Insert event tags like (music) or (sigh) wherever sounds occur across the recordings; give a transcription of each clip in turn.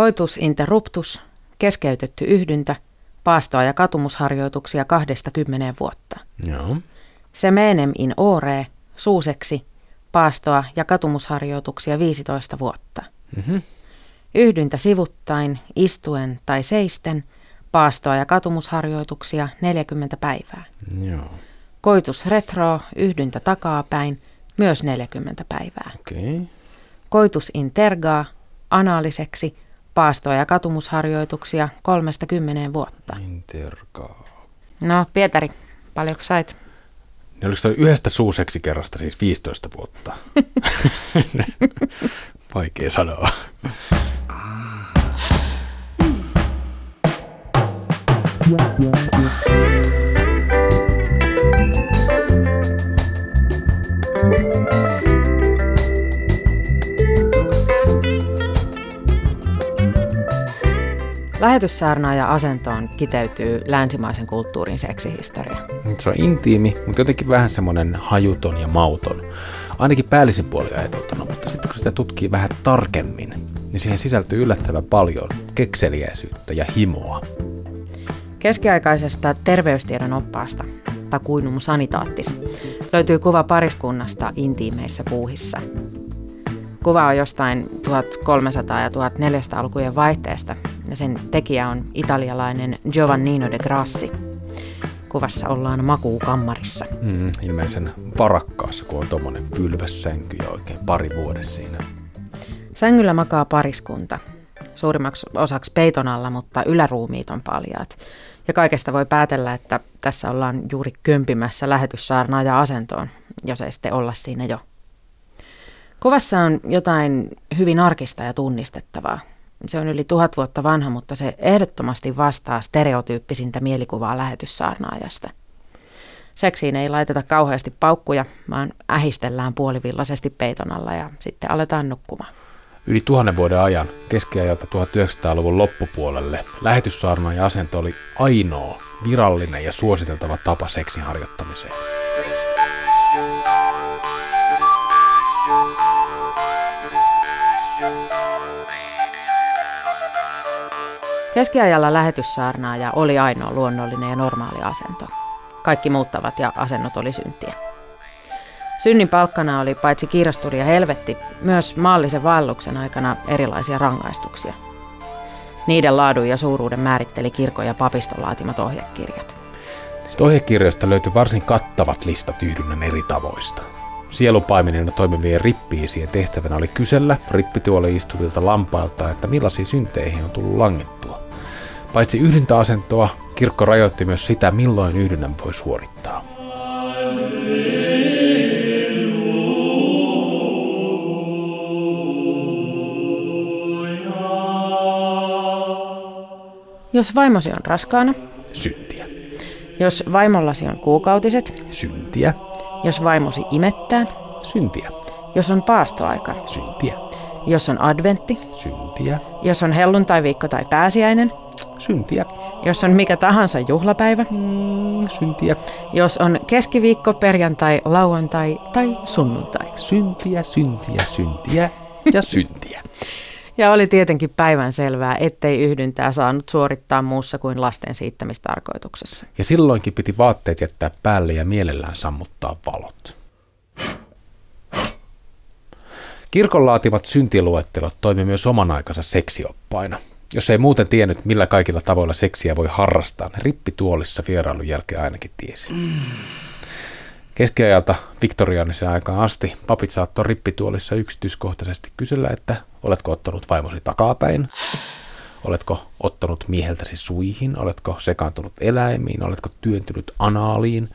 Koitus interruptus, keskeytetty yhdyntä, paastoa ja katumusharjoituksia kahdesta kymmeneen vuotta. Joo. Semenem in ore, suuseksi, paastoa ja katumusharjoituksia 15 vuotta. Mm-hmm. Yhdyntä sivuttain, istuen tai seisten, paastoa ja katumusharjoituksia 40 päivää. Joo. Koitus retro, yhdyntä takapäin, myös 40 päivää. Okay. Koitus intergaa, anaaliseksi, paastoa ja katumusharjoituksia 30 vuotta. Intergaa. No, Pietari, paljonko sait? Niin oliko toi yhdestä suuseksi kerrasta siis 15 vuotta? (laughs) Vaikea sanoa. Lähetyssaarnaaja asentoon kiteytyy länsimaisen kulttuurin seksihistoria. Se on intiimi, mutta jotenkin vähän semmoinen hajuton ja mauton. Ainakin päällisin puoli ajateltuna, mutta sitten kun sitä tutkii vähän tarkemmin, niin siihen sisältyy yllättävän paljon kekseliäisyyttä ja himoa. Keskiaikaisesta terveystiedon oppaasta, Takuinum sanitaattis, löytyy kuva pariskunnasta intiimeissä puuhissa. Kuva on jostain 1300- ja 1400-lukujen vaihteesta, ja sen tekijä on italialainen Giovannino de Grassi. Kuvassa ollaan makuukammarissa. Mm, ilmeisen varakkaassa, kun on tuommoinen pylvässänky ja oikein pari vuodessa siinä. Sängyllä makaa pariskunta. Suurimmaksi osaksi peiton alla, mutta yläruumiit on paljaat. Ja kaikesta voi päätellä, että tässä ollaan juuri kömpimässä lähetyssaarnaa ja asentoon, jos ei sitten olla siinä jo. Kuvassa on jotain hyvin arkista ja tunnistettavaa. Se on yli tuhat vuotta vanha, mutta se ehdottomasti vastaa stereotyyppisintä mielikuvaa lähetyssaarnaajasta. Seksiin ei laiteta kauheasti paukkuja, vaan ähistellään puolivillaisesti peiton alla ja sitten aletaan nukkumaan. Yli tuhannen vuoden ajan keskiajalta 1900-luvun loppupuolelle lähetyssaarna ja asento oli ainoa virallinen ja suositeltava tapa seksin harjoittamiseen. Keskiajalla lähetyssaarnaaja oli ainoa luonnollinen ja normaali asento. Kaikki muuttavat ja asennot oli syntiä. Synnin palkkana oli paitsi kiirasturi ja helvetti, myös maallisen vaelluksen aikana erilaisia rangaistuksia. Niiden laadun ja suuruuden määritteli kirkon ja papiston laatimat ohjekirjat. Niistä ohjekirjoista löytyi varsin kattavat listat yhdynnän eri tavoista. Sielupaimenina toimivien rippiisien tehtävänä oli kysellä rippituoli istuvilta lampailta, että millaisiin synteihin on tullut langettua. Paitsi yhdyntäasentoa, kirkko rajoitti myös sitä, milloin yhdynnän voi suorittaa. Jos vaimosi on raskaana, Syntiä. jos vaimollasi on kuukautiset, Syntiä. jos vaimosi imettää, Syntiä. jos on paastoaika, Syntiä. jos on adventti, Syntiä. jos on helluntai-viikko tai pääsiäinen, Syntiä. jos on mikä tahansa juhlapäivä, Mm, syntiä. jos on keskiviikko, perjantai, lauantai tai sunnuntai. Syntiä, syntiä, syntiä ja (laughs) syntiä. Ja oli tietenkin päivän selvää, ettei yhdyntää saanut suorittaa muussa kuin lasten siittämistarkoituksessa. Ja silloinkin piti vaatteet jättää päälle ja mielellään sammuttaa valot. Kirkon laatimat syntiluettelot toimi myös oman aikansa seksioppaina. Jos ei muuten tiennyt, millä kaikilla tavoilla seksiä voi harrastaa, niin rippituolissa vierailun jälkeen ainakin tiesi. Keskiajalta viktoriaanisen aikaan asti papit saattoi rippituolissa yksityiskohtaisesti kysellä, että oletko ottanut vaimosi takapäin, oletko ottanut mieheltäsi suihin, oletko sekaantunut eläimiin, oletko työntynyt anaaliin.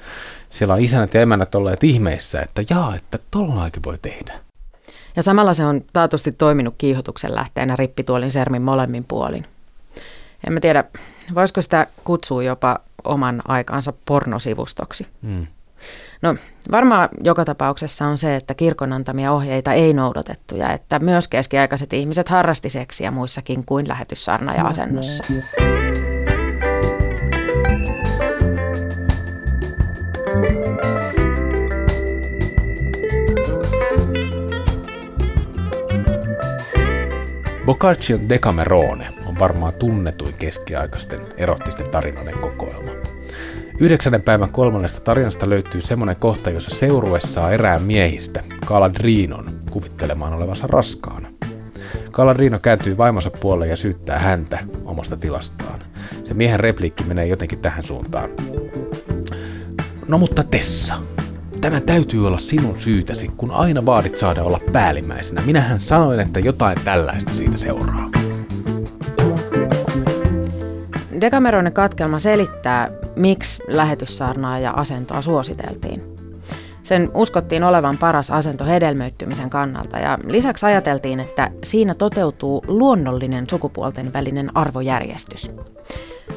Siellä on isänät ja emännät olleet ihmeissä, että jaa, että tollainkin voi tehdä. Ja samalla se on taatusti toiminut kiihotuksen lähteenä rippituolin sermin molemmin puolin. En mä tiedä, voisiko sitä kutsua jopa oman aikansa pornosivustoksi. Mm. No varmaan joka tapauksessa on se, että kirkon antamia ohjeita ei noudatettu ja että myös keskiaikaiset ihmiset harrasti seksiä muissakin kuin lähetyssaarna ja asennossa. Boccaccio'n Decamerone on varmaan tunnetuin keskiaikaisten erottisten tarinoiden kokoelma. Yhdeksännen päivän kolmannesta tarinasta löytyy semmoinen kohta, jossa seurue saa erään miehistä, Caladrinon, kuvittelemaan olevansa raskaana. Caladrino kääntyy vaimonsa puoleen ja syyttää häntä omasta tilastaan. Se miehen repliikki menee jotenkin tähän suuntaan. No mutta Tessa, Tämän täytyy olla sinun syytäsi, kun aina vaadit saada olla päällimmäisenä. Minähän sanoin, että jotain tällaista siitä seuraa. Dekameroinen katkelma selittää, miksi lähetyssaarnaa ja asentoa suositeltiin. Sen uskottiin olevan paras asento hedelmöittymisen kannalta ja lisäksi ajateltiin, että siinä toteutuu luonnollinen sukupuolten välinen arvojärjestys.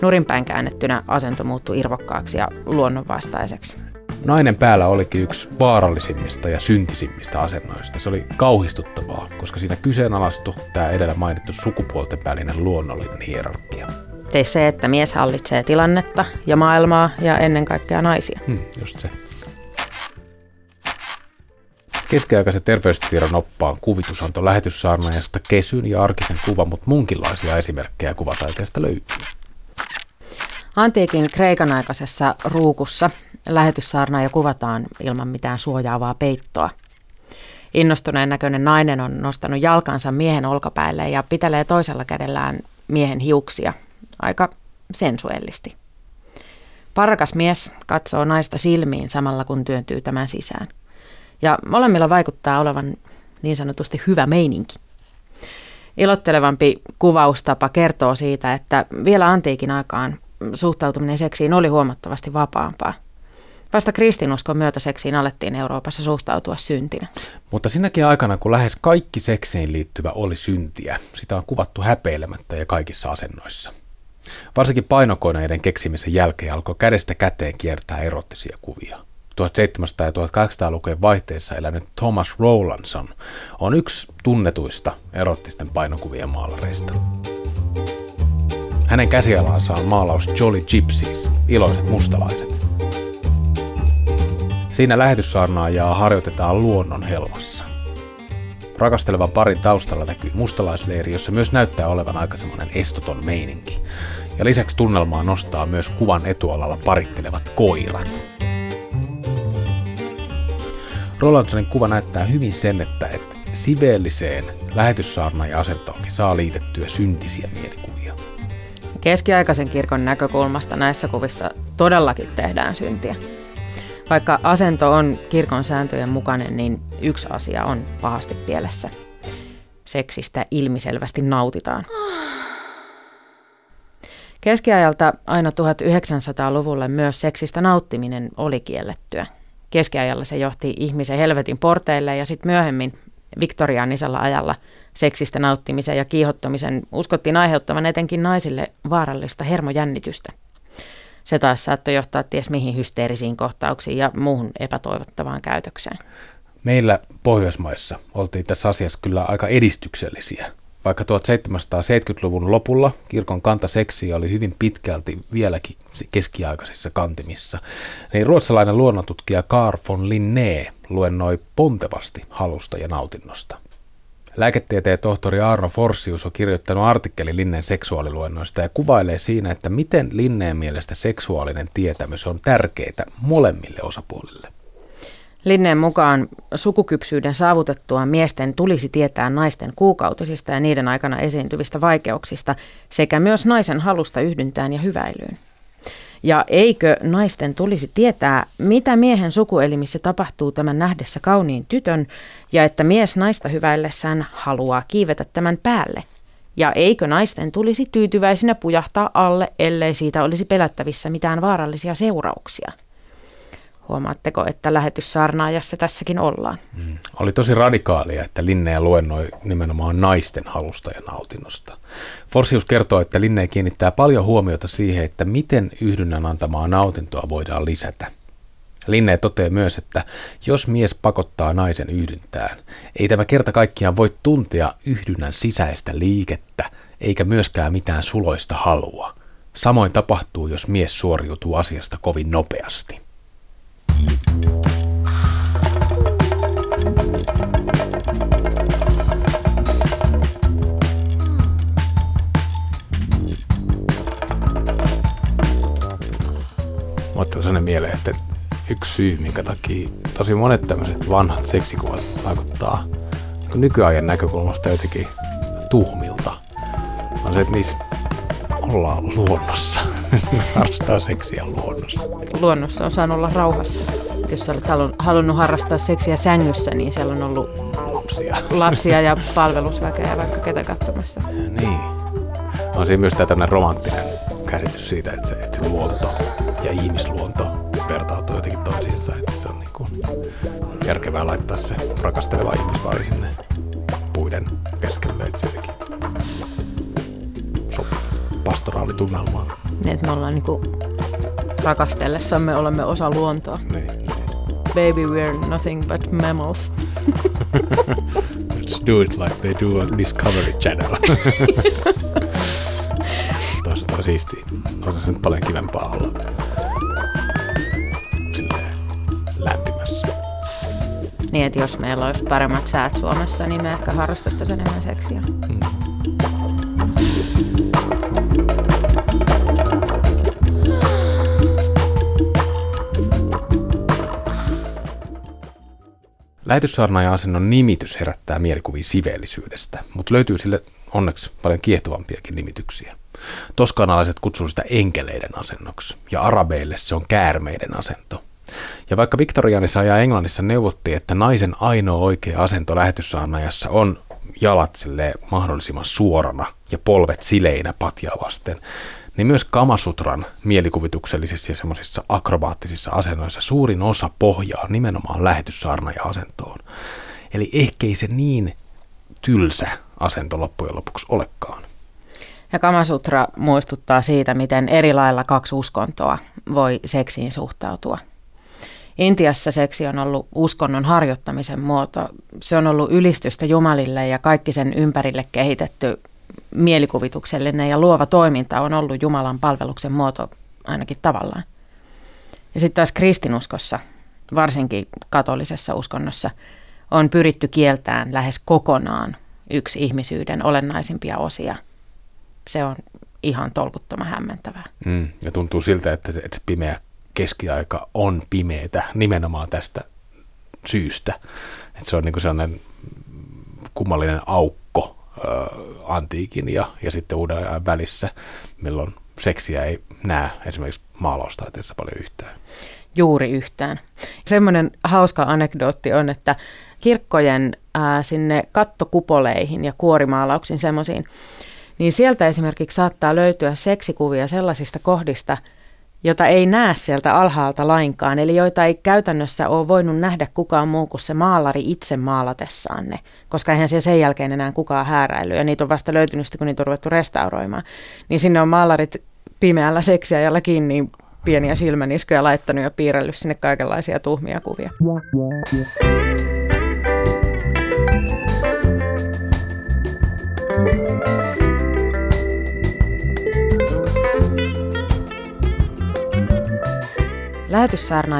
Nurinpäin käännettynä asento muuttui irvokkaaksi ja luonnonvastaiseksi. Nainen päällä olikin yksi vaarallisimmista ja syntisimmistä asennoista. Se oli kauhistuttavaa, koska siinä kyseenalaistui tämä edellä mainittu sukupuolten välinen luonnollinen hierarkia. Tei se, että mies hallitsee tilannetta ja maailmaa ja ennen kaikkea naisia. Hmm, just se. Keskiaikaisen terveystiedon oppaan kuvitus antoi lähetyssaarnaajasta kesyn ja arkisen kuvan, mutta munkinlaisia esimerkkejä kuvataiteesta löytyy. Antiikin Kreikan aikaisessa ruukussa lähetyssaarnaaja kuvataan ilman mitään suojaavaa peittoa. Innostuneen näköinen nainen on nostanut jalkansa miehen olkapäälle ja pitelee toisella kädellään miehen hiuksia aika sensuellisti. Parkas mies katsoo naista silmiin samalla kun työntyy tämän sisään. Ja molemmilla vaikuttaa olevan niin sanotusti hyvä meininki. Ilottelevampi kuvaustapa kertoo siitä, että vielä antiikin aikaan suhtautuminen seksiin oli huomattavasti vapaampaa. Vasta kristinuskon myötä seksiin alettiin Euroopassa suhtautua syntinä. Mutta sinäkin aikana, kun lähes kaikki seksiin liittyvä oli syntiä, sitä on kuvattu häpeilemättä ja kaikissa asennoissa. Varsinkin painokoneiden keksimisen jälkeen alkoi kädestä käteen kiertää erottisia kuvia. 1700- ja 1800-lukujen vaihteessa elänyt Thomas Rowlandson on yksi tunnetuista erottisten painokuvien maalareista. Hänen käsialansa on maalaus Jolly Gypsies, iloiset mustalaiset. Siinä lähetyssaarnaajaa harjoitetaan luonnon helmassa. Rakastelevan parin taustalla näkyy mustalaisleiri, jossa myös näyttää olevan aika semmoinen estoton meininki. Ja lisäksi tunnelmaa nostaa myös kuvan etualalla parittelevat koirat. Rolandsonin kuva näyttää hyvin sen, että, että siveelliseen lähetyssaarnaajan asentoonkin saa liitettyä syntisiä mielikuvia. Keskiaikaisen kirkon näkökulmasta näissä kuvissa todellakin tehdään syntiä. Vaikka asento on kirkon sääntöjen mukainen, niin yksi asia on pahasti pielessä. Seksistä ilmiselvästi nautitaan. Keskiajalta aina 1900-luvulle myös seksistä nauttiminen oli kiellettyä. Keskiajalla se johti ihmisen helvetin porteille ja sitten myöhemmin viktoriaanisella ajalla seksistä nauttimisen ja kiihottamisen uskottiin aiheuttavan etenkin naisille vaarallista hermojännitystä. Se taas saattoi johtaa ties mihin hysteerisiin kohtauksiin ja muuhun epätoivottavaan käytökseen. Meillä Pohjoismaissa oltiin tässä asiassa kyllä aika edistyksellisiä. Vaikka 1770-luvun lopulla kirkon kanta seksiä oli hyvin pitkälti vieläkin keskiaikaisissa kantimissa, niin ruotsalainen luonnontutkija Carl von Linné luennoi pontevasti halusta ja nautinnosta. Lääketieteen tohtori Arno Forsius on kirjoittanut artikkelin Linneen seksuaaliluennoista ja kuvailee siinä, että miten Linneen mielestä seksuaalinen tietämys on tärkeää molemmille osapuolille. Linneen mukaan sukukypsyyden saavutettua miesten tulisi tietää naisten kuukautisista ja niiden aikana esiintyvistä vaikeuksista sekä myös naisen halusta yhdyntään ja hyväilyyn. Ja eikö naisten tulisi tietää, mitä miehen sukuelimissä tapahtuu tämän nähdessä kauniin tytön, ja että mies naista hyväillessään haluaa kiivetä tämän päälle? Ja eikö naisten tulisi tyytyväisinä pujahtaa alle, ellei siitä olisi pelättävissä mitään vaarallisia seurauksia? Huomaatteko, että lähetyssaarnaajassa tässäkin ollaan? Mm. Oli tosi radikaalia, että Linnea luennoi nimenomaan naisten halusta ja nautinnosta. Forsius kertoo, että Linne kiinnittää paljon huomiota siihen, että miten yhdynnän antamaa nautintoa voidaan lisätä. Linne toteaa myös, että jos mies pakottaa naisen yhdyntään, ei tämä kerta kaikkiaan voi tuntea yhdynnän sisäistä liikettä, eikä myöskään mitään suloista halua. Samoin tapahtuu, jos mies suoriutuu asiasta kovin nopeasti. Mieleen, että yksi syy, minkä takia tosi monet tämmöiset vanhat seksikuvat vaikuttaa niin nykyajan näkökulmasta jotenkin tuhmilta, on se, että niissä ollaan luonnossa. (laughs) Harrastaa seksiä luonnossa. Luonnossa on saanut olla rauhassa. Jos sä olet halunnut harrastaa seksiä sängyssä, niin siellä on ollut lapsia, lapsia ja palvelusväkeä vaikka ketä katsomassa. Niin. On siinä myös tämä romanttinen käsitys siitä, että se, että se luonto ja ihmisluonto vertautuu jotenkin toisiinsa, että se on niin kuin järkevää laittaa se rakasteleva ihmisvaari sinne puiden keskelle, että se jotenkin sopii pastoraalitunnelmaan. Niin, että me ollaan niinku rakastellessamme olemme osa luontoa. Niin, niin. Baby, we're nothing but mammals. Let's do it like they do on Discovery Channel. (laughs) Toisaalta on siistiä. Olisi se nyt paljon kivempaa olla silleen lämpimässä. Niin, että jos meillä olisi paremmat säät Suomessa, niin me ehkä harrastettaisiin enemmän seksiä. Mm. Lähetyssaarnaaja-asennon nimitys herättää mielikuvia siveellisyydestä, mutta löytyy sille onneksi paljon kiehtovampiakin nimityksiä. Toskanalaiset kutsuu sitä enkeleiden asennoksi, ja arabeille se on käärmeiden asento. Ja vaikka Viktoriaanissa ja Englannissa neuvottiin, että naisen ainoa oikea asento lähetyssaarnaajassa on jalat mahdollisimman suorana ja polvet sileinä patjaa vasten, niin myös Kamasutran mielikuvituksellisissa ja semmoisissa akrobaattisissa asennoissa suurin osa pohjaa nimenomaan lähetyssaarna ja asentoon. Eli ehkä ei se niin tylsä asento loppujen lopuksi olekaan. Ja Kamasutra muistuttaa siitä, miten eri lailla kaksi uskontoa voi seksiin suhtautua. Intiassa seksi on ollut uskonnon harjoittamisen muoto. Se on ollut ylistystä Jumalille ja kaikki sen ympärille kehitetty mielikuvituksellinen ja luova toiminta on ollut Jumalan palveluksen muoto ainakin tavallaan. Ja sitten taas kristinuskossa, varsinkin katolisessa uskonnossa, on pyritty kieltään lähes kokonaan yksi ihmisyyden olennaisimpia osia. Se on ihan tolkuttoman hämmentävää. Mm, ja tuntuu siltä, että se, että se pimeä keskiaika on pimeätä nimenomaan tästä syystä. Että se on niin sellainen kummallinen aukko antiikin ja, ja sitten uuden ajan välissä, milloin seksiä ei näe esimerkiksi maalaustaiteessa paljon yhtään. Juuri yhtään. Semmoinen hauska anekdootti on, että kirkkojen ää, sinne kattokupoleihin ja kuorimaalauksiin semmoisiin, niin sieltä esimerkiksi saattaa löytyä seksikuvia sellaisista kohdista, jota ei näe sieltä alhaalta lainkaan, eli joita ei käytännössä ole voinut nähdä kukaan muu kuin se maalari itse maalatessaan ne, koska eihän siellä sen jälkeen enää kukaan hääräily, ja niitä on vasta löytynyt sitten, kun niitä on ruvettu restauroimaan. Niin sinne on maalarit pimeällä seksiajalla kiinni pieniä silmäniskuja laittanut ja piirrellyt sinne kaikenlaisia tuhmia kuvia.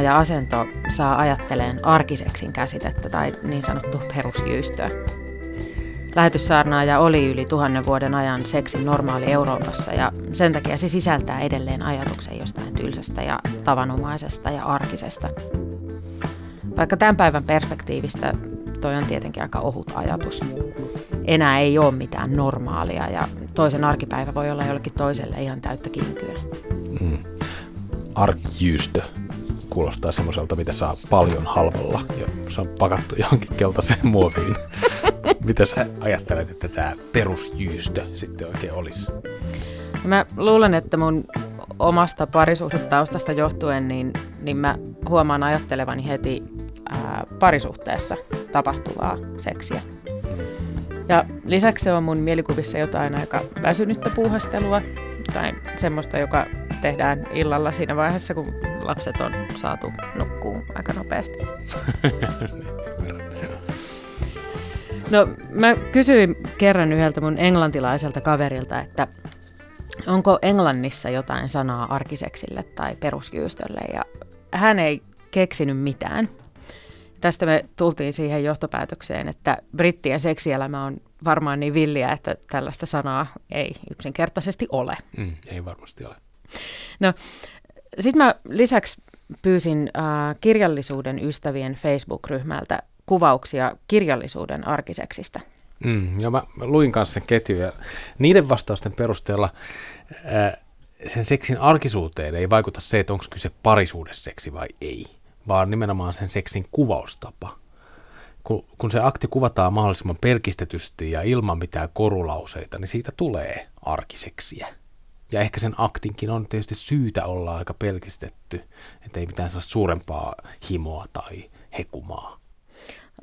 Ja asento saa ajatteleen arkiseksin käsitettä tai niin sanottu perusjyystöä. Lähetyssaarnaaja oli yli tuhannen vuoden ajan seksin normaali Euroopassa ja sen takia se sisältää edelleen ajatuksen jostain tylsästä ja tavanomaisesta ja arkisesta. Vaikka tämän päivän perspektiivistä toi on tietenkin aika ohut ajatus. Enää ei ole mitään normaalia ja toisen arkipäivä voi olla jollekin toiselle ihan täyttä kinkyä. Mm arkjyystö kuulostaa semmoiselta, mitä saa paljon halvalla ja se on pakattu (laughs) johonkin keltaiseen muoviin. (laughs) mitä sä ajattelet, että tämä perusjyystö sitten oikein olisi? Mä luulen, että mun omasta parisuhdetaustasta johtuen, niin, niin mä huomaan ajattelevani heti ää, parisuhteessa tapahtuvaa seksiä. Ja lisäksi se on mun mielikuvissa jotain aika väsynyttä puuhastelua tai semmoista, joka tehdään illalla siinä vaiheessa, kun lapset on saatu nukkuu aika nopeasti. (laughs) No mä kysyin kerran yhdeltä mun englantilaiselta kaverilta, että onko Englannissa jotain sanaa arkiseksille tai perusjyystölle ja hän ei keksinyt mitään. Tästä me tultiin siihen johtopäätökseen, että brittien seksielämä on varmaan niin villiä, että tällaista sanaa ei yksinkertaisesti ole. Mm, ei varmasti ole. No, Sitten mä lisäksi pyysin äh, kirjallisuuden ystävien Facebook-ryhmältä kuvauksia kirjallisuuden arkiseksistä. Mm, ja mä, luin kanssa sen ketjun ja niiden vastausten perusteella ää, sen seksin arkisuuteen ei vaikuta se, että onko kyse parisuudesseksi vai ei, vaan nimenomaan sen seksin kuvaustapa. Kun, kun se akti kuvataan mahdollisimman pelkistetysti ja ilman mitään korulauseita, niin siitä tulee arkiseksiä. Ja ehkä sen aktinkin on tietysti syytä olla aika pelkistetty, ettei mitään saa suurempaa himoa tai hekumaa.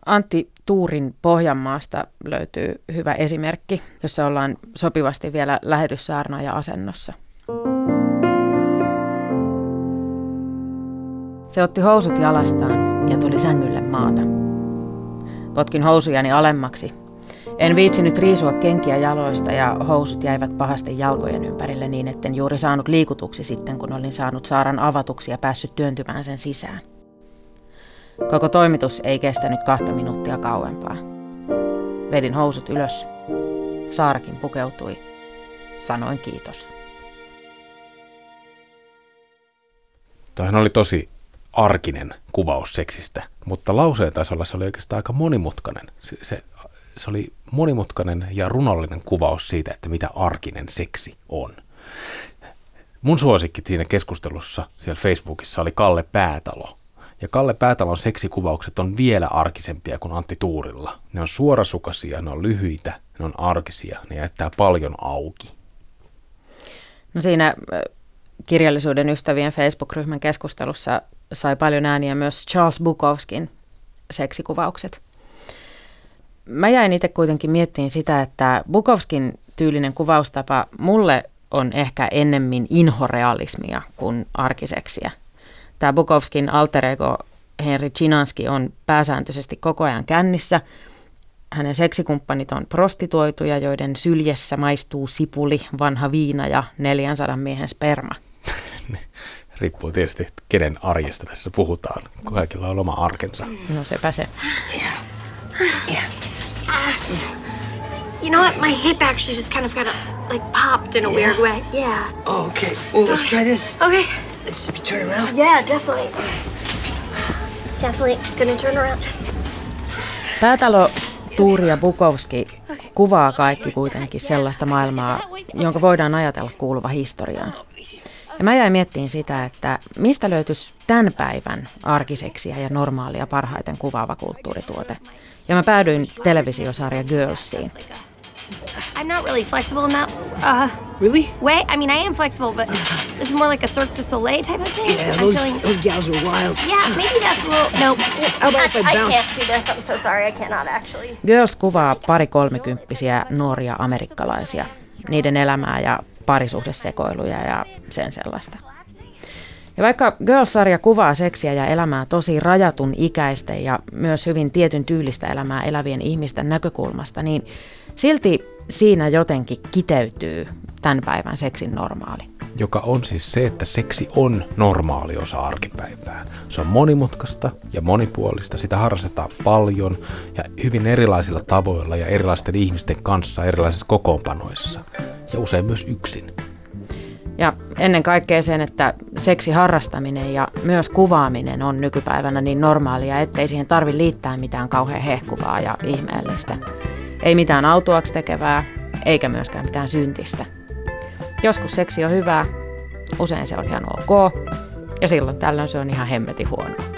Antti Tuurin Pohjanmaasta löytyy hyvä esimerkki, jossa ollaan sopivasti vielä lähetyssaarna ja asennossa. Se otti housut jalastaan ja tuli sängylle maata. Potkin housujani alemmaksi. En viitsinyt riisua kenkiä jaloista ja housut jäivät pahasti jalkojen ympärille niin, etten juuri saanut liikutuksi sitten, kun olin saanut saaran avatuksi ja päässyt työntymään sen sisään. Koko toimitus ei kestänyt kahta minuuttia kauempaa. Vedin housut ylös. Saarakin pukeutui. Sanoin kiitos. Toihan oli tosi arkinen kuvaus seksistä, mutta lauseen tasolla se oli oikeastaan aika monimutkainen. Se, se, se oli monimutkainen ja runollinen kuvaus siitä, että mitä arkinen seksi on. Mun suosikki siinä keskustelussa siellä Facebookissa oli Kalle Päätalo, ja Kalle Päätalon seksikuvaukset on vielä arkisempia kuin Antti Tuurilla. Ne on suorasukaisia, ne on lyhyitä, ne on arkisia, ne jättää paljon auki. No siinä kirjallisuuden ystävien Facebook-ryhmän keskustelussa sai paljon ääniä myös Charles Bukowskin seksikuvaukset. Mä jäin itse kuitenkin miettiin sitä, että Bukowskin tyylinen kuvaustapa mulle on ehkä ennemmin inhorealismia kuin arkiseksiä – Tämä Bukovskin alter ego Henri Chinanski on pääsääntöisesti koko ajan kännissä. Hänen seksikumppanit on prostituoituja, joiden syljessä maistuu sipuli, vanha viina ja 400 miehen sperma. (laughs) Riippuu tietysti, kenen arjesta tässä puhutaan. Kaikilla on oma arkensa. No sepä se. Yeah. Yeah. You know what? My hip actually just kind of got like popped in a yeah. weird way. Yeah. Oh, okay. Well, let's try this. Okay. Let's turn around. Yeah, definitely. Definitely gonna turn around. Päätalo Tuuri ja Bukowski kuvaa kaikki kuitenkin sellaista maailmaa, jonka voidaan ajatella kuuluva historiaan. Ja mä jäin miettiin sitä, että mistä löytyisi tämän päivän arkiseksiä ja normaalia parhaiten kuvaava kulttuurituote. Ja mä päädyin televisiosarja Girlsiin. I'm not really flexible in that uh, really way. I mean, I am flexible, but this is more like a Cirque du Soleil type of thing. Yeah, those, feeling... those gals are wild. Yeah, maybe that's a little. No, How about if I, I can't do this. I'm so sorry. I cannot actually. Girls kuvaa pari kolmikymppisiä nuoria amerikkalaisia, niiden elämää ja parisuhdesekoiluja ja sen sellaista. Ja vaikka Girls-sarja kuvaa seksiä ja elämää tosi rajatun ikäisten ja myös hyvin tietyn tyylistä elämää elävien ihmisten näkökulmasta, niin silti siinä jotenkin kiteytyy tämän päivän seksin normaali. Joka on siis se, että seksi on normaali osa arkipäivää. Se on monimutkaista ja monipuolista, sitä harrastetaan paljon ja hyvin erilaisilla tavoilla ja erilaisten ihmisten kanssa erilaisissa kokoonpanoissa ja usein myös yksin. Ja ennen kaikkea sen, että seksi harrastaminen ja myös kuvaaminen on nykypäivänä niin normaalia, ettei siihen tarvi liittää mitään kauhean hehkuvaa ja ihmeellistä. Ei mitään autuaksi tekevää, eikä myöskään mitään syntistä. Joskus seksi on hyvää, usein se on ihan ok, ja silloin tällöin se on ihan hemmeti huono.